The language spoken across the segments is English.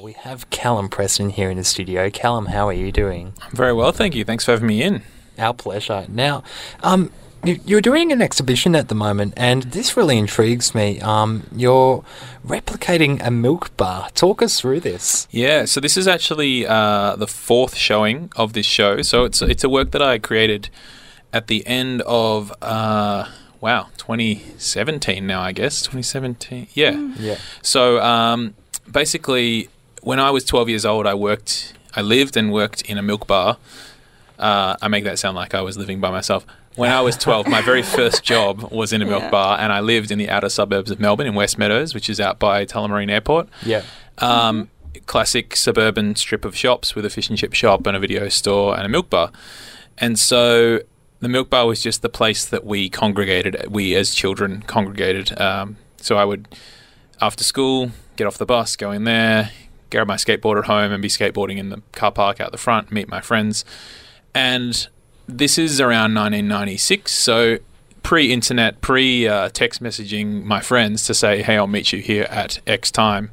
We have Callum Preston here in the studio. Callum, how are you doing? I'm very well, thank you. Thanks for having me in. Our pleasure. Now, um, you- you're doing an exhibition at the moment, and this really intrigues me. Um, you're replicating a milk bar. Talk us through this. Yeah, so this is actually uh, the fourth showing of this show. So it's it's a work that I created at the end of uh, wow 2017 now I guess 2017 yeah. Yeah. So um, basically, when I was 12 years old, I worked, I lived and worked in a milk bar. Uh, I make that sound like I was living by myself. When I was 12, my very first job was in a milk Yeah. bar, and I lived in the outer suburbs of Melbourne in West Meadows, which is out by Tullamarine Airport. Yeah. Um, Classic suburban strip of shops with a fish and chip shop and a video store and a milk bar. And so the milk bar was just the place that we congregated, we as children congregated. Um, so I would, after school, get off the bus, go in there, grab my skateboard at home and be skateboarding in the car park out the front, meet my friends. And this is around 1996, so pre internet, pre uh, text messaging my friends to say, hey, I'll meet you here at X time.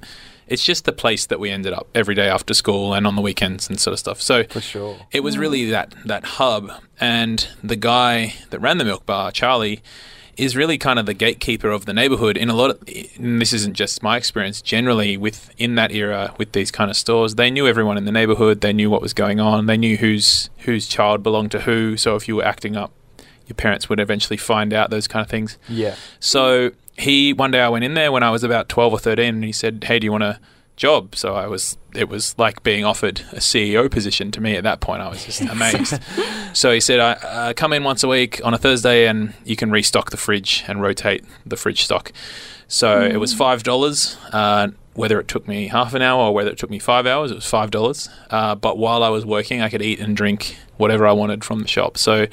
It's just the place that we ended up every day after school and on the weekends and sort of stuff. So For sure. it was really that that hub and the guy that ran the milk bar charlie is really kind of the gatekeeper of the neighborhood in a lot of and this isn't just my experience generally with in that era with these kind of stores they knew everyone in the neighborhood they knew what was going on they knew whose whose child belonged to who so if you were acting up your parents would eventually find out those kind of things Yeah. so he one day I went in there when I was about twelve or thirteen, and he said, "Hey, do you want a job?" So I was it was like being offered a CEO position to me at that point. I was just amazed. so he said, "I uh, come in once a week on a Thursday, and you can restock the fridge and rotate the fridge stock." So it was five dollars. Uh, whether it took me half an hour or whether it took me five hours, it was five dollars. Uh, but while I was working, I could eat and drink whatever I wanted from the shop. So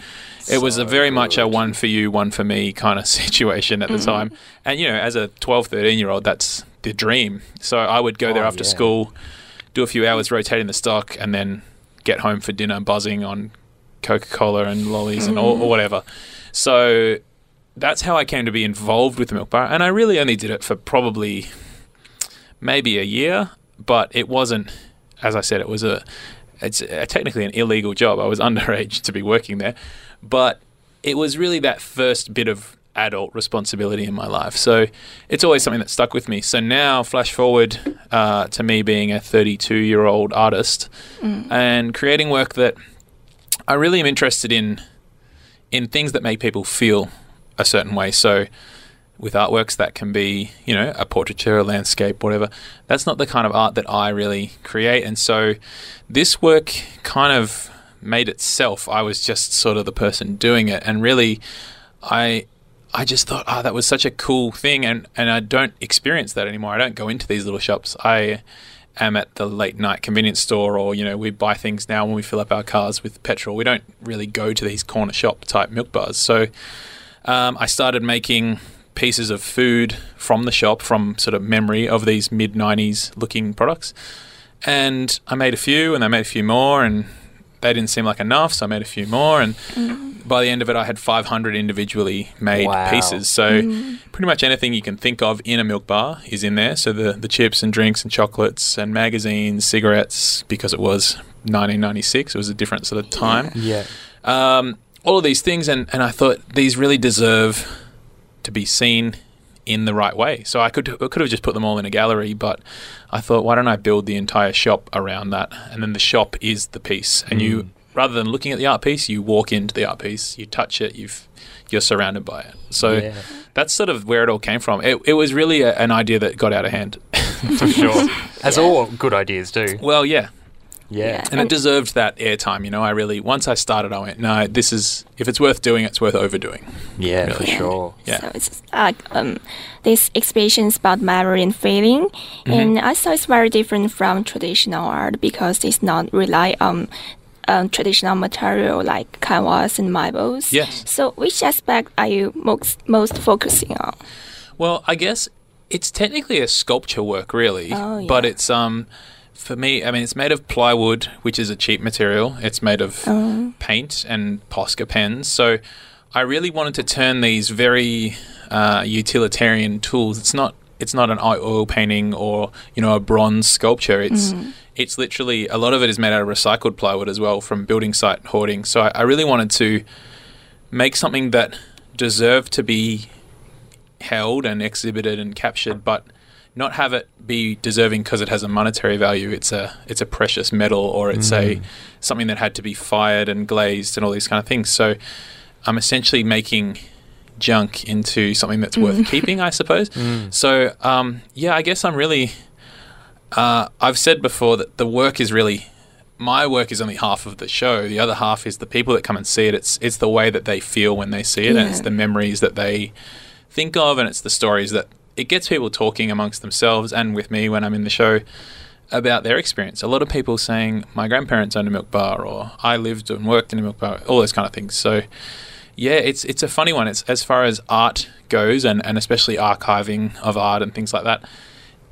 it was a very much a one for you, one for me kind of situation at the time. And you know, as a 12, 13 year old, that's the dream. So I would go there Oh, after yeah. school, do a few hours rotating the stock, and then get home for dinner, buzzing on Coca Cola and lollies and all, or whatever. So that's how I came to be involved with the milk bar. And I really only did it for probably maybe a year, but it wasn't, as I said, it was a, it's uh technically an illegal job. I was underage to be working there, but it was really that first bit of adult responsibility in my life. So it's always something that stuck with me. So now, flash forward uh, to me being a 32 year old artist and creating work that I really am interested in in things that make people feel a certain way. So with artworks that can be, you know, a portraiture, a landscape, whatever. That's not the kind of art that I really create. And so this work kind of made itself. I was just sort of the person doing it. And really I I just thought, oh, that was such a cool thing and, and I don't experience that anymore. I don't go into these little shops. I am at the late night convenience store or, you know, we buy things now when we fill up our cars with petrol. We don't really go to these corner shop type milk bars. So um, I started making pieces of food from the shop from sort of memory of these mid 90s looking products. And I made a few and I made a few more and they didn't seem like enough, so I made a few more and by the end of it I had 500 individually made Wow. pieces. So pretty much anything you can think of in a milk bar is in there. So the the chips and drinks and chocolates and magazines, cigarettes because it was 1996, it was a different sort of time Yeah. um, all of these things, and, and I thought these really deserve to be seen in the right way. So I could I could have just put them all in a gallery, but I thought, why don't I build the entire shop around that? And then the shop is the piece, and you hmm. rather than looking at the art piece, you walk into the art piece, you touch it, you've you're surrounded by it. So Yeah. that's sort of where it all came from. It, it was really a, an idea that got out of hand. For sure. As all good ideas do. well, yeah, Yeah. Yeah. and it deserved that airtime. You know, I really once I started, I went, no, this is if it's worth doing, it's worth overdoing. Yeah, for Really. sure. Yeah. So it's like um, this exhibition is about memory and feeling, Mm-hmm. and I thought it's very different from traditional art because it's not rely on um, traditional material like canvas and marbles. Yes. So which aspect are you most most focusing on? Well, I guess it's technically a sculpture work, really, Oh, but it's um for me. I mean, it's made of plywood, which is a cheap material. It's made of Oh. paint and Posca pens. So I really wanted to turn these very uh, utilitarian tools. It's not it's not an oil painting or you know a bronze sculpture. It's it's literally a lot of it is made out of recycled plywood as well from building site hoarding. So I, I really wanted to make something that deserved to be held and exhibited and captured, but not have it be deserving because it has a monetary value. It's a it's a precious metal or it's a something that had to be fired and glazed and all these kind of things. So I'm essentially making junk into something that's worth keeping, I suppose. So um, yeah, I guess I'm really. Uh, I've said before that the work is really my work is only half of the show. The other half is the people that come and see it. It's it's the way that they feel when they see it, and it's the memories that they think of, and it's the stories that it gets people talking amongst themselves and with me when I'm in the show about their experience. A lot of people saying my grandparents owned a milk bar, or I lived and worked in a milk bar, all those kind of things. So yeah, it's it's a funny one. It's as far as art goes, and and especially archiving of art and things like that.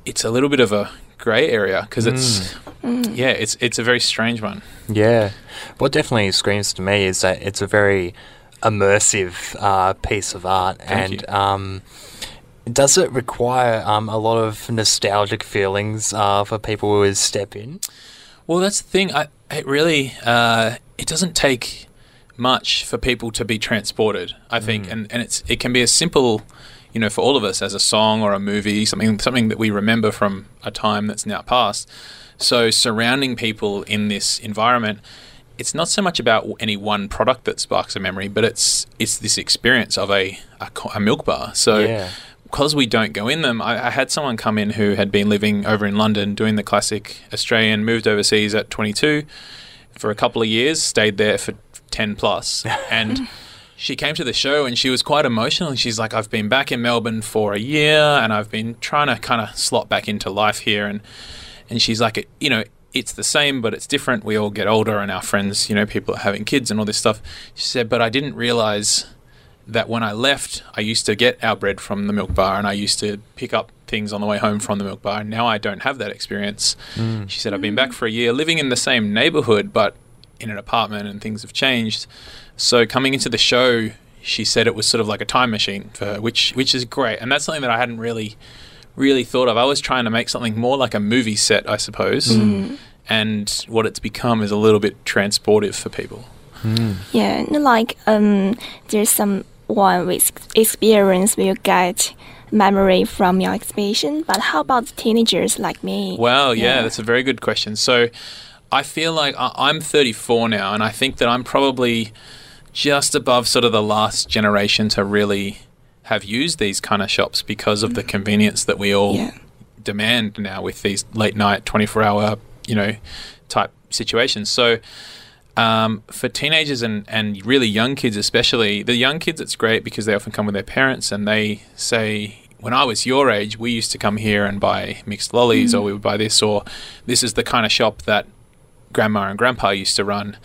It's a little bit of a grey area because it's yeah, it's it's a very strange one. Yeah. What definitely screams to me is that it's a very immersive uh, piece of art. Thank and um, does it require um, a lot of nostalgic feelings uh, for people who step in? Well, that's the thing. I it really uh, it doesn't take much for people to be transported. I think, and and it's it can be as simple, you know, for all of us as a song or a movie, something something that we remember from a time that's now past. So surrounding people in this environment, it's not so much about any one product that sparks a memory, but it's it's this experience of a a, a milk bar. So Yeah. Because we don't go in them, I, I had someone come in who had been living over in London doing the classic Australian, moved overseas at 22 for a couple of years, stayed there for 10 plus, and she came to the show and she was quite emotional. And she's like, I've been back in Melbourne for a year and I've been trying to kind of slot back into life here. And, and she's like, you know, it's the same, but it's different. We all get older and our friends, you know, people are having kids and all this stuff. She said, but I didn't realize that when I left, I used to get our bread from the milk bar and I used to pick up things on the way home from the milk bar. Now I don't have that experience. Mm. She said, I've been back for a year living in the same neighborhood, but in an apartment and things have changed. So coming into the show, she said it was sort of like a time machine for her, which, which is great. And that's something that I hadn't really, really thought of. I was trying to make something more like a movie set, I suppose. Mm. And what it's become is a little bit transportive for people. Mm. Yeah, like um, there's some one with experience will get memory from your exhibition. But how about teenagers like me? Well, yeah, Yeah. that's a very good question. So I feel like I- I'm 34 now, and I think that I'm probably just above sort of the last generation to really have used these kind of shops because of the mm. convenience that we all Yeah. demand now with these late night, 24 hour, you know, type situations. So, um, for teenagers and, and really young kids, especially the young kids, it's great because they often come with their parents and they say, when I was your age, we used to come here and buy mixed lollies, or we would buy this, or this is the kind of shop that grandma and grandpa used to run.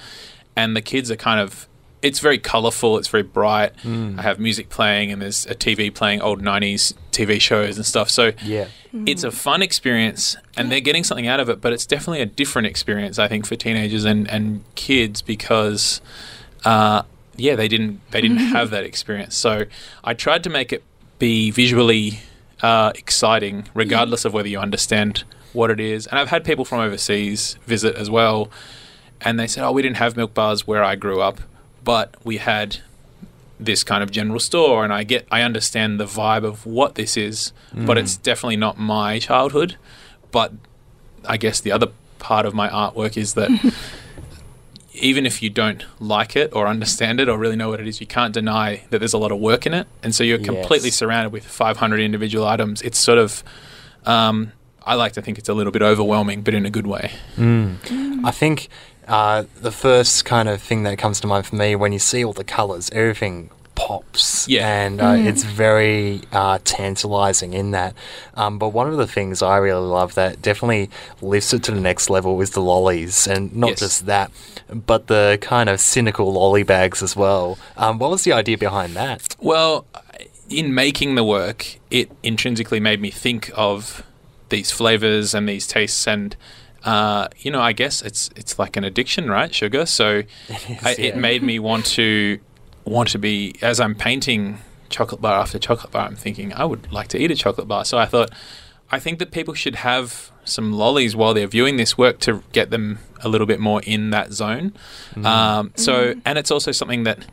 And the kids are kind of, it's very colorful, it's very bright. I have music playing, and there's a TV playing old 90s TV shows and stuff. So, Yeah. it's a fun experience and they're getting something out of it, but it's definitely a different experience, I think, for teenagers and, and kids because, uh, yeah, they didn't they didn't have that experience. So I tried to make it be visually uh, exciting, regardless of whether you understand what it is. And I've had people from overseas visit as well, and they said, "Oh, we didn't have milk bars where I grew up, but we had." this kind of general store and I get I understand the vibe of what this is, but mm. it's definitely not my childhood. But I guess the other part of my artwork is that even if you don't like it or understand it or really know what it is, you can't deny that there's a lot of work in it. And so you're completely Yes. surrounded with 500 individual items. It's sort of, um, I like to think it's a little bit overwhelming, but in a good way. Mm. Mm. I think uh, the first kind of thing that comes to mind for me when you see all the colours, everything pops. Yeah. And uh, it's very uh, tantalising in that. Um, but one of the things I really love that definitely lifts it to the next level is the lollies. And not Yes. just that, but the kind of cynical lolly bags as well. Um, what was the idea behind that? Well, in making the work, it intrinsically made me think of these flavors and these tastes, and uh, you know, I guess it's it's like an addiction, right? Sugar. So I, it made me want to want to be as I'm painting chocolate bar after chocolate bar. I'm thinking I would like to eat a chocolate bar. So I thought, I think that people should have some lollies while they're viewing this work to get them a little bit more in that zone. Um, so, and it's also something that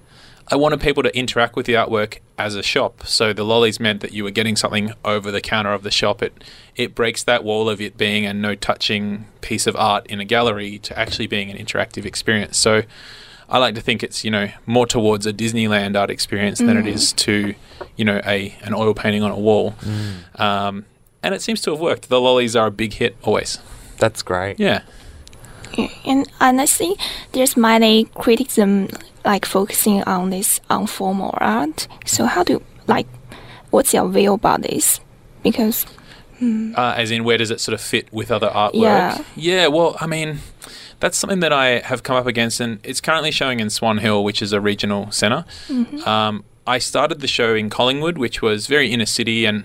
I wanted people to interact with the artwork as a shop. So the lollies meant that you were getting something over the counter of the shop. It it breaks that wall of it being a no touching piece of art in a gallery to actually being an interactive experience. So I like to think it's you know more towards a Disneyland art experience than it is to you know a an oil painting on a wall. Um, and it seems to have worked. The lollies are a big hit always. That's great. Yeah. And honestly, there's many criticism like focusing on this informal art. So how do like what's your view about this? Because Uh, as in, where does it sort of fit with other artwork? Yeah. Yeah, well, I mean, that's something that I have come up against, and it's currently showing in Swan Hill, which is a regional center Um, I started the show in Collingwood, which was very inner city, and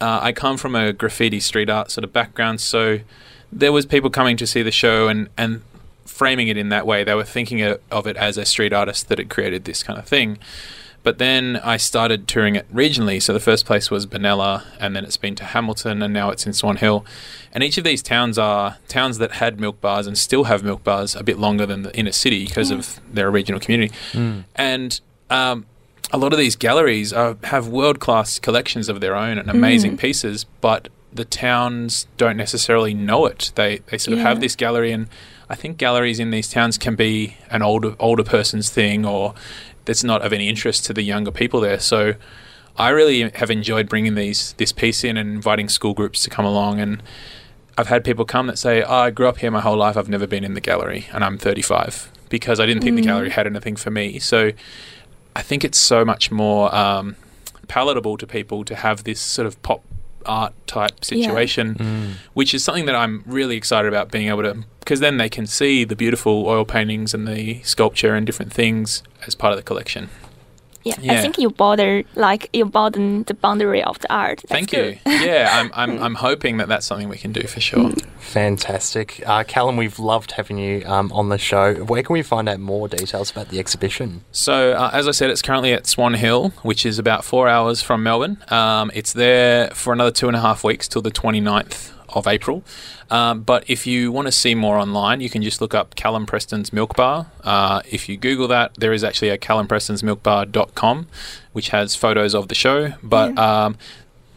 uh, I come from a graffiti street art sort of background, so there was people coming to see the show and, and framing it in that way. They were thinking of it as a street artist that had created this kind of thing. But then I started touring it regionally. So the first place was Benalla, and then it's been to Hamilton, and now it's in Swan Hill. And each of these towns are towns that had milk bars and still have milk bars a bit longer than the inner city because of mm. their regional community. Mm. And um, a lot of these galleries are, have world class collections of their own and amazing mm. pieces, but the towns don't necessarily know it. They they sort of have this gallery, and I think galleries in these towns can be an older older person's thing, or that's not of any interest to the younger people there. So. I really have enjoyed bringing these this piece in and inviting school groups to come along and I've had people come that say, oh, I grew up here my whole life. I've never been in the gallery, and I'm 35 because I didn't think the gallery had anything for me. So I think it's so much more um, palatable to people to have this sort of pop art type situation, mm. which is something that I'm really excited about being able to, because then they can see the beautiful oil paintings and the sculpture and different things as part of the collection. Yeah, Yeah. I think you border like you broaden the boundary of the art. That's Thank good. you. Yeah, I'm, I'm, I'm hoping that that's something we can do for sure. Fantastic. Uh, Callum, we've loved having you um, on the show. Where can we find out more details about the exhibition? So, uh, as I said, it's currently at Swan Hill, which is about four hours from Melbourne. Um, it's there for another two and a half weeks till the 29th of April. Um, but if you want to see more online, you can just look up Callum Preston's Milk Bar. Uh, if you Google that, there is actually a callumprestonsmilkbar.com, which has photos of the show. But um,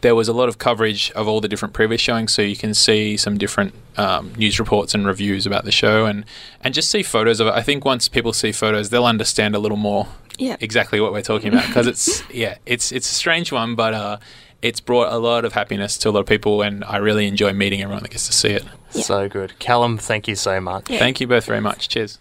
there was a lot of coverage of all the different previous showings, so you can see some different um, news reports and reviews about the show, and and just see photos of it. I think once people see photos, they'll understand a little more Yeah. exactly what we're talking about because it's yeah, it's it's a strange one, but uh, it's brought a lot of happiness to a lot of people, and I really enjoy meeting everyone that gets to see it. Yeah. So good. Callum, thank you so much. Yeah. Thank you both very much. Cheers.